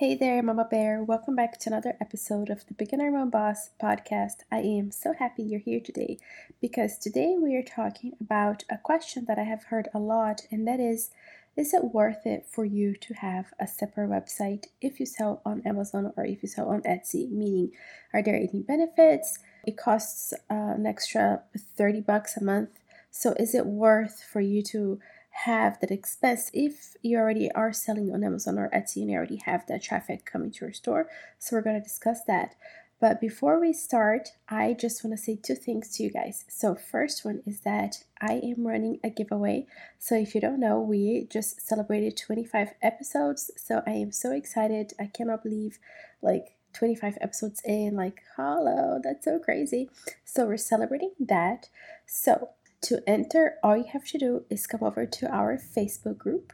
Hey there, Mama Bear. Welcome back to another episode of the Beginner Mom Boss podcast. I am so happy you're here today because today we are talking about a question that I have heard a lot, and that is Is it worth it for you to have a separate website if you sell on Amazon or if you sell on Etsy? Meaning, are there any benefits? It costs uh, an extra 30 bucks a month. So, is it worth for you to have that expense if you already are selling on Amazon or Etsy and you already have that traffic coming to your store. So we're going to discuss that. But before we start, I just want to say two things to you guys. So, first one is that I am running a giveaway. So, if you don't know, we just celebrated 25 episodes. So, I am so excited. I cannot believe like 25 episodes in, like, hello, that's so crazy. So, we're celebrating that. So, to enter, all you have to do is come over to our Facebook group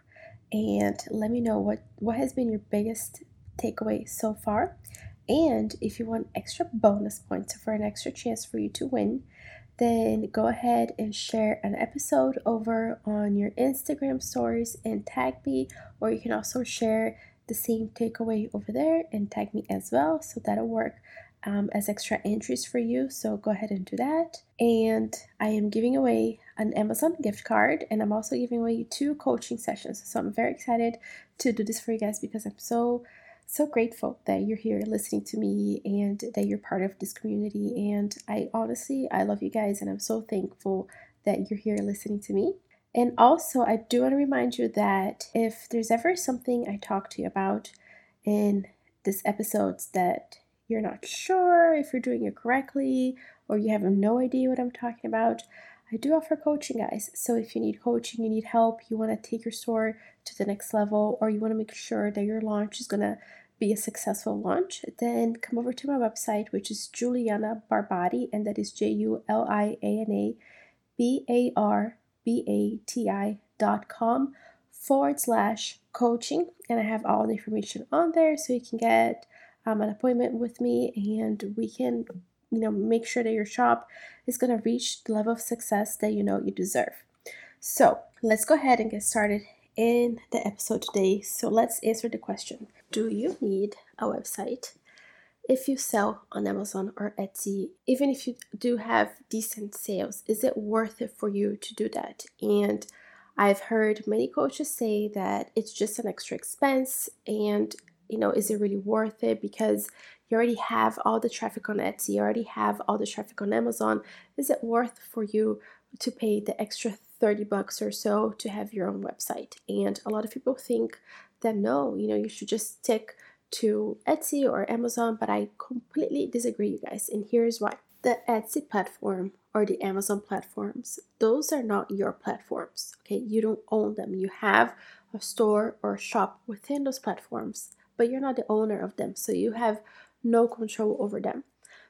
and let me know what, what has been your biggest takeaway so far. And if you want extra bonus points for an extra chance for you to win, then go ahead and share an episode over on your Instagram stories and tag me, or you can also share the same takeaway over there and tag me as well. So that'll work um, as extra entries for you. So go ahead and do that. And I am giving away an Amazon gift card and I'm also giving away two coaching sessions. So I'm very excited to do this for you guys because I'm so so grateful that you're here listening to me and that you're part of this community and I honestly I love you guys and I'm so thankful that you're here listening to me. And also, I do want to remind you that if there's ever something I talk to you about in this episodes that you're not sure if you're doing it correctly or you have no idea what I'm talking about, I do offer coaching, guys. So if you need coaching, you need help, you want to take your store to the next level, or you want to make sure that your launch is going to be a successful launch, then come over to my website, which is Juliana Barbati, and that is J U L I A N A B A R B A T I dot com forward slash coaching. And I have all the information on there so you can get um, an appointment with me and we can you know make sure that your shop is going to reach the level of success that you know you deserve. So let's go ahead and get started in the episode today. So let's answer the question. Do you need a website? If you sell on Amazon or Etsy, even if you do have decent sales, is it worth it for you to do that? And I've heard many coaches say that it's just an extra expense and you know, is it really worth it? Because you already have all the traffic on Etsy, you already have all the traffic on Amazon. Is it worth for you to pay the extra 30 bucks or so to have your own website? And a lot of people think that no, you know, you should just stick to Etsy or Amazon, but I completely disagree, you guys. And here's why the Etsy platform or the Amazon platforms, those are not your platforms. Okay, you don't own them. You have a store or a shop within those platforms but you're not the owner of them, so you have no control over them.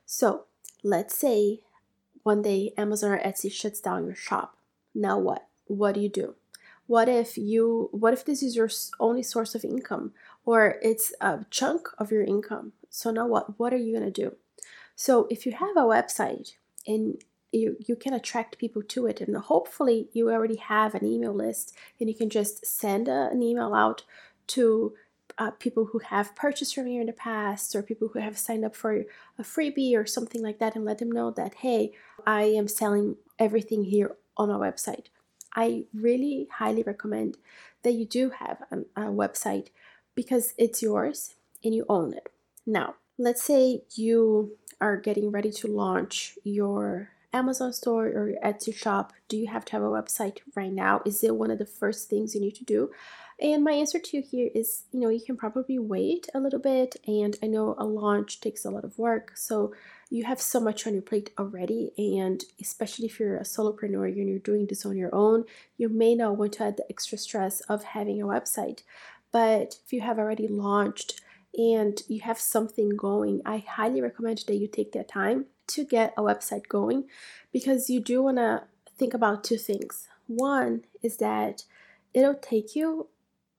So let's say one day Amazon or Etsy shuts down your shop. Now what? What do you do? What if you what if this is your only source of income or it's a chunk of your income? So now what? What are you going to do? So if you have a website and you, you can attract people to it and hopefully you already have an email list and you can just send a, an email out to uh, people who have purchased from you in the past or people who have signed up for a freebie or something like that and let them know that, hey, I am selling everything here on my website. I really highly recommend that you do have a, website because it's yours and you own it. Now, let's say you are getting ready to launch your Amazon store or Etsy shop. Do you have to have a website right now? Is it one of the first things you need to do? And my answer to you here is you know, you can probably wait a little bit. And I know a launch takes a lot of work. So you have so much on your plate already. And especially if you're a solopreneur and you're doing this on your own, you may not want to add the extra stress of having a website. But if you have already launched and you have something going, I highly recommend that you take that time to get a website going because you do want to think about two things. One is that it'll take you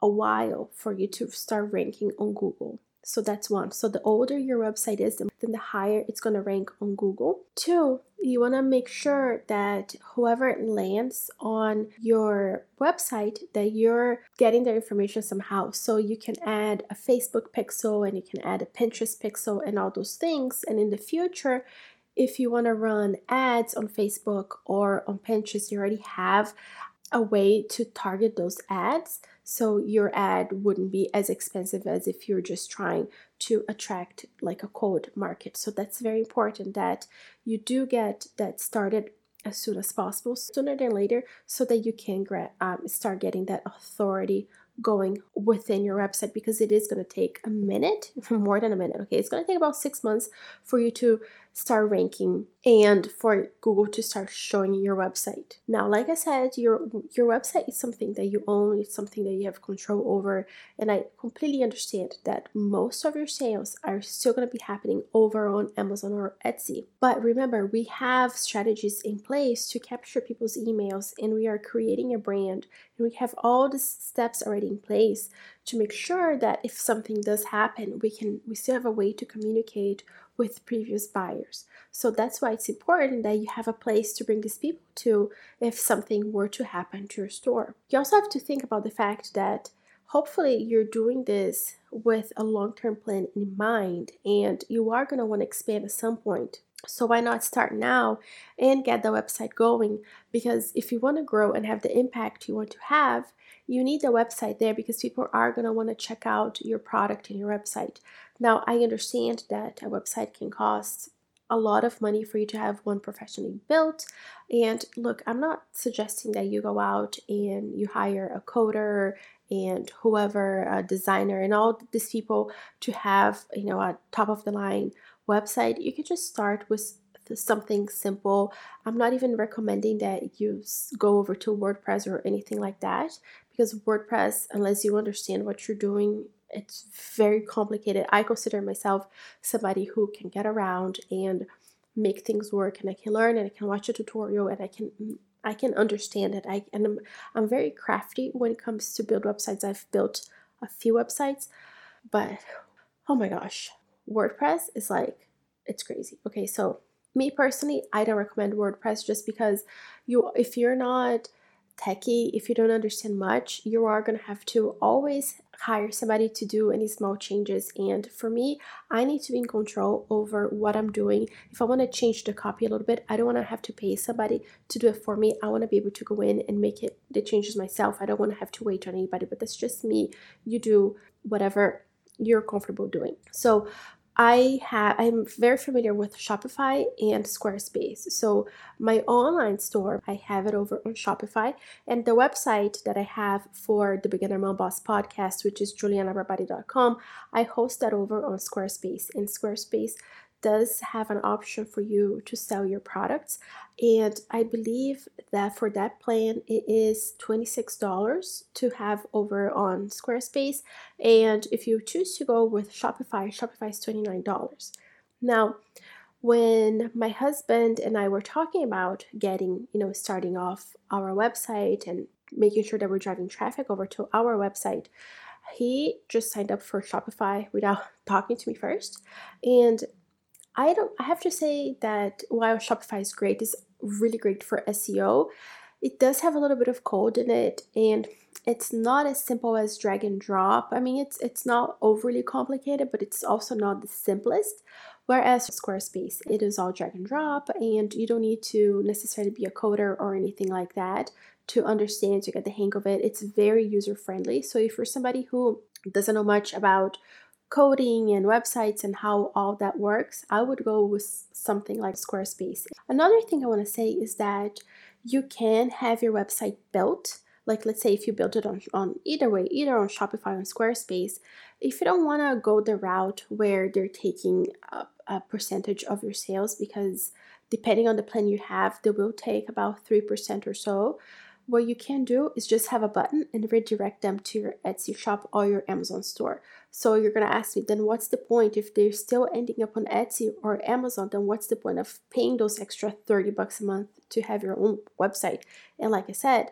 a while for you to start ranking on Google. So that's one. So the older your website is, then the higher it's going to rank on Google. Two, you want to make sure that whoever lands on your website that you're getting their information somehow so you can add a facebook pixel and you can add a pinterest pixel and all those things and in the future if you want to run ads on facebook or on pinterest you already have a way to target those ads so your ad wouldn't be as expensive as if you're just trying to attract like a cold market. So that's very important that you do get that started as soon as possible sooner than later so that you can um, start getting that authority going within your website because it is going to take a minute more than a minute okay? It's going to take about six months for you to start ranking and for Google to start showing your website. Now, like I said, your your website is something that you own, it's something that you have control over, and I completely understand that most of your sales are still going to be happening over on Amazon or Etsy. But remember, we have strategies in place to capture people's emails and we are creating a brand and we have all the steps already in place to make sure that if something does happen, we can we still have a way to communicate with previous buyers. So that's why it's important that you have a place to bring these people to if something were to happen to your store. You also have to think about the fact that hopefully you're doing this with a long-term plan in mind and you are going to want to expand at some point. So why not start now and get the website going because if you want to grow and have the impact you want to have, you need the website there because people are going to want to check out your product in your website. Now, I understand that a website can cost a lot of money for you to have one professionally built. And look, I'm not suggesting that you go out and you hire a coder and whoever, a designer, and all these people to have, you know, a top of the line website. You can just start with something simple. I'm not even recommending that you go over to WordPress or anything like that because WordPress, unless you understand what you're doing, it's very complicated. I consider myself somebody who can get around and make things work and I can learn and I can watch a tutorial and I can mm, I can understand it. I and I'm, I'm very crafty when it comes to build websites. I've built a few websites, but oh my gosh, WordPress is like it's crazy. Okay, so me personally, I don't recommend WordPress just because you if you're not techie, if you don't understand much, you are going to have to always hire somebody to do any small changes. And for me, I need to be in control over what I'm doing. If I want to change the copy a little bit, I don't want to have to pay somebody to do it for me. I want to be able to go in and make it the changes myself. I don't want to have to wait on anybody, but that's just me. You do whatever you're comfortable doing. So I have I'm very familiar with Shopify and Squarespace. So my online store, I have it over on Shopify, and the website that I have for the Beginner Mom Boss podcast, which is julianabarbati.com, I host that over on Squarespace. And Squarespace does have an option for you to sell your products. And I believe that for that plan, it is $26 to have over on Squarespace. And if you choose to go with Shopify, Shopify is $29. Now, when my husband and I were talking about getting, you know, starting off our website and making sure that we're driving traffic over to our website, he just signed up for Shopify without talking to me first. And I don't I have to say that while Shopify is great, it's really great for SEO. It does have a little bit of code in it and it's not as simple as drag and drop. I mean, it's it's not overly complicated, but it's also not the simplest. Whereas Squarespace, it is all drag and drop, and you don't need to necessarily be a coder or anything like that to understand to get the hang of it. It's very user friendly. So if you're somebody who doesn't know much about coding and websites and how all that works, I would go with something like Squarespace. Another thing I want to say is that you can have your website built. Like, let's say if you build it on, on either way, either on Shopify or Squarespace, if you don't want to go the route where they're taking a, a percentage of your sales, because depending on the plan you have, they will take about 3% or so what you can do is just have a button and redirect them to your Etsy shop or your Amazon store. So you're gonna ask me, then what's the point if they're still ending up on Etsy or Amazon? Then what's the point of paying those extra 30 bucks a month to have your own website? And like I said,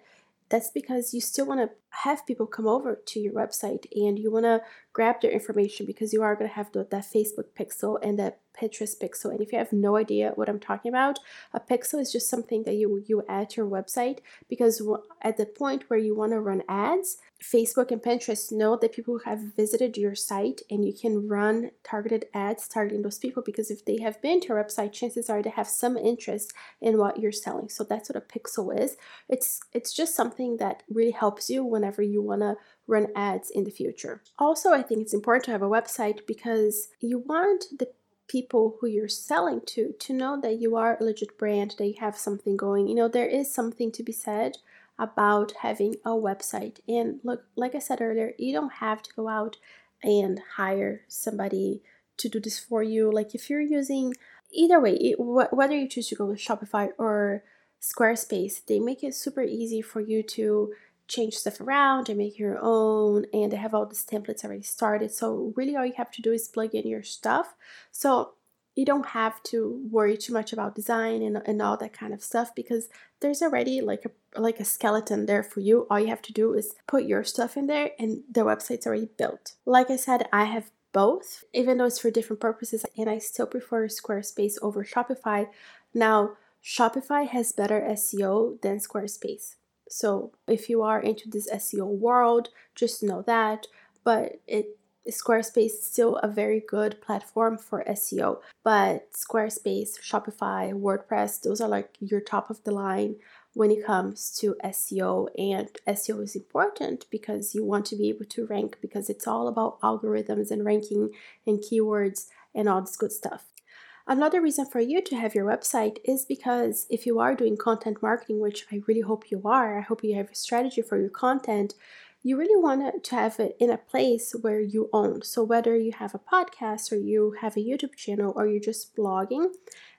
that's because you still want to have people come over to your website and you want to grab their information because you are going to have the, that Facebook pixel and that Pinterest pixel. And if you have no idea what I'm talking about, a pixel is just something that you you add to your website because at the point where you want to run ads, Facebook and Pinterest know that people have visited your site and you can run targeted ads targeting those people because if they have been to your website, chances are they have some interest in what you're selling. So that's what a pixel is. It's it's just something that really helps you whenever you want to run ads in the future. Also, I think it's important to have a website because you want the people who you're selling to to know that you are a legit brand, that you have something going. You know, there is something to be said about having a website. And look, like I said earlier, you don't have to go out and hire somebody to do this for you. Like if you're using either way, it, wh- whether you choose to go with Shopify or Squarespace, they make it super easy for you to change stuff around and make your own and they have all these templates already started. So really all you have to do is plug in your stuff. So you don't have to worry too much about design and, and all that kind of stuff because there's already like a like a skeleton there for you. All you have to do is put your stuff in there and the website's already built. Like i said i have both. Even though it's for different purposes and i still prefer squarespace over shopify. Now shopify has better seo than squarespace so if you are into this SEO world, just know that. But it Squarespace is still a very good platform for SEO. But Squarespace, Shopify, WordPress, those are like your top of the line when it comes to SEO. And SEO is important because you want to be able to rank because it's all about algorithms and ranking and keywords and all this good stuff. Another reason for you to have your website is because if you are doing content marketing, which I really hope you are, I hope you have a strategy for your content, you really want to have it in a place where you own. So, whether you have a podcast or you have a YouTube channel or you're just blogging,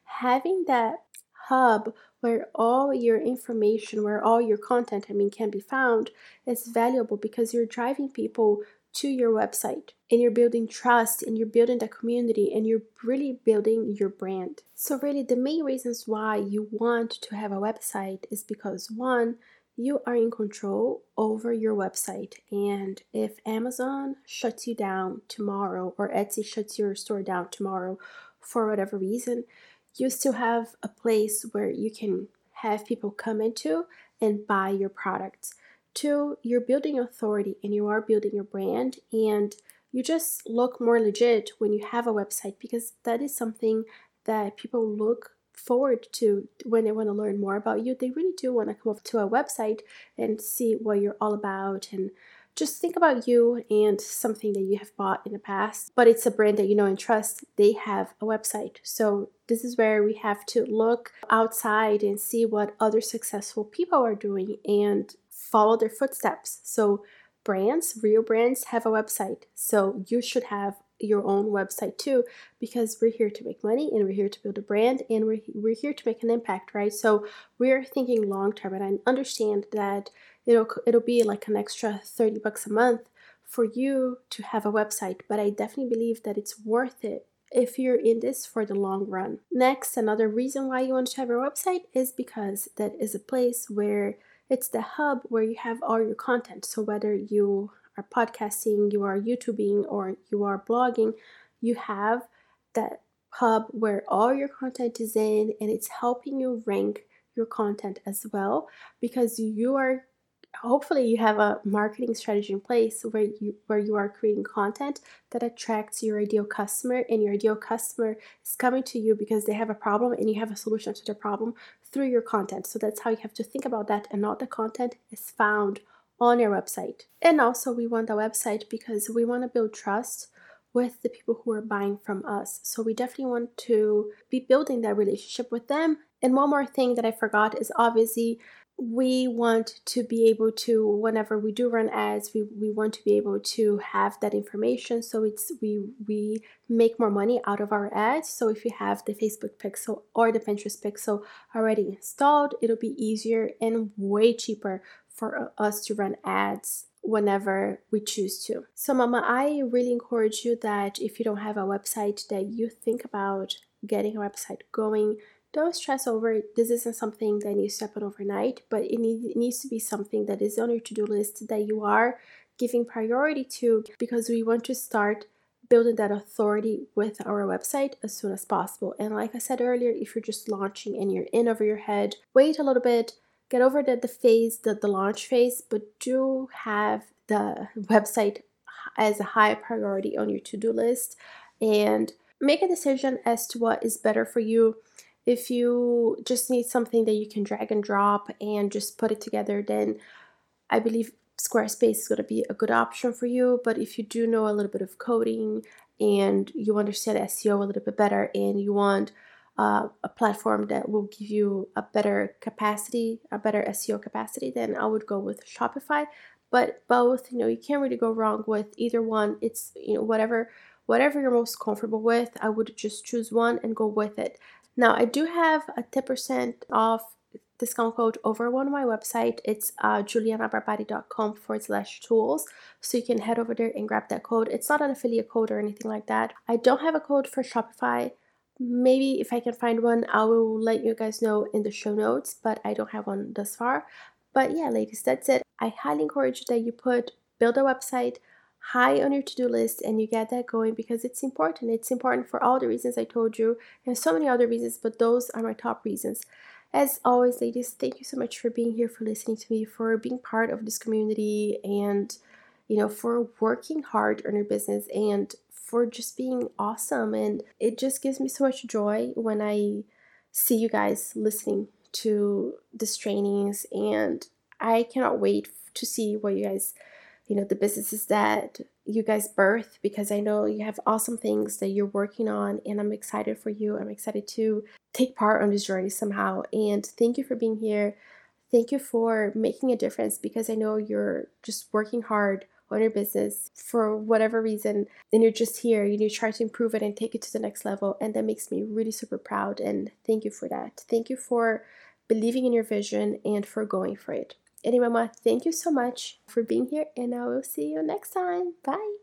having that hub where all your information, where all your content, I mean, can be found is valuable because you're driving people to your website and you're building trust and you're building the community and you're really building your brand. So, really, the main reasons why you want to have a website is because one, you are in control over your website. And if Amazon shuts you down tomorrow or Etsy shuts your store down tomorrow for whatever reason, you still have a place where you can have people come into and buy your products. Two, you're building authority and you are building your brand, and you just look more legit when you have a website because that is something that people look forward to when they want to learn more about you. They really do want to come up to a website and see what you're all about and just think about you and something that you have bought in the past, but it's a brand that you know and trust. They have a website. So, this is where we have to look outside and see what other successful people are doing and follow their footsteps. So, brands, real brands, have a website. So, you should have your own website too because we're here to make money and we're here to build a brand and we're, we're here to make an impact right so we're thinking long term and i understand that it'll it'll be like an extra 30 bucks a month for you to have a website but i definitely believe that it's worth it if you're in this for the long run next another reason why you want to have your website is because that is a place where it's the hub where you have all your content. So whether you are podcasting, you are YouTubing, or you are blogging, you have that hub where all your content is in and it's helping you rank your content as well because you are hopefully you have a marketing strategy in place where you where you are creating content that attracts your ideal customer and your ideal customer is coming to you because they have a problem and you have a solution to their problem through your content. So that's how you have to think about that and not the content is found on your website. And also we want a website because we want to build trust with the people who are buying from us. So we definitely want to be building that relationship with them. And one more thing that I forgot is obviously we want to be able to whenever we do run ads we, we want to be able to have that information. So it's we we make more money out of our ads. So if you have the facebook pixel or the pinterest pixel already installed it'll be easier and way cheaper for uh, us to run ads whenever we choose to. So mama i really encourage you that if you don't have a website that you think about getting a website going don't stress over it. This isn't something that needs to happen overnight, but it, need, it needs to be something that is on your to do list that you are giving priority to because we want to start building that authority with our website as soon as possible. And like I said earlier, if you're just launching and you're in over your head, wait a little bit, get over the, the phase, the, the launch phase, but do have the website as a high priority on your to do list and make a decision as to what is better for you. If you just need something that you can drag and drop and just put it together, then I believe Squarespace is going to be a good option for you. But if you do know a little bit of coding and you understand SEO a little bit better and you want uh, a platform that will give you a better capacity, a better SEO capacity, then I would go with Shopify. But both, you know, you can't really go wrong with either one. It's you know whatever whatever you're most comfortable with. I would just choose one and go with it. Now I do have a 10% off discount code over on my website. It's uh, julianabarbati.com forward slash tools. So you can head over there and grab that code. It's not an affiliate code or anything like that. I don't have a code for Shopify. Maybe if I can find one, I will let you guys know in the show notes, but I don't have one thus far. But yeah, ladies, that's it. I highly encourage that you put build a website high on your to-do list and you get that going because it's important. It's important for all the reasons I told you and so many other reasons, but those are my top reasons. As always, ladies, thank you so much for being here, for listening to me, for being part of this community, and you know, for working hard on your business and for just being awesome. And it just gives me so much joy when I see you guys listening to these trainings, and I cannot wait to see what you guys, you know, the businesses that you guys birth because I know you have awesome things that you're working on, and I'm excited for you. I'm excited to take part on this journey somehow. And thank you for being here. Thank you for making a difference because I know you're just working hard on your business for whatever reason and you're just here and you try to improve it and take it to the next level and that makes me really super proud and thank you for that thank you for believing in your vision and for going for it anyway mama thank you so much for being here and i will see you next time. Bye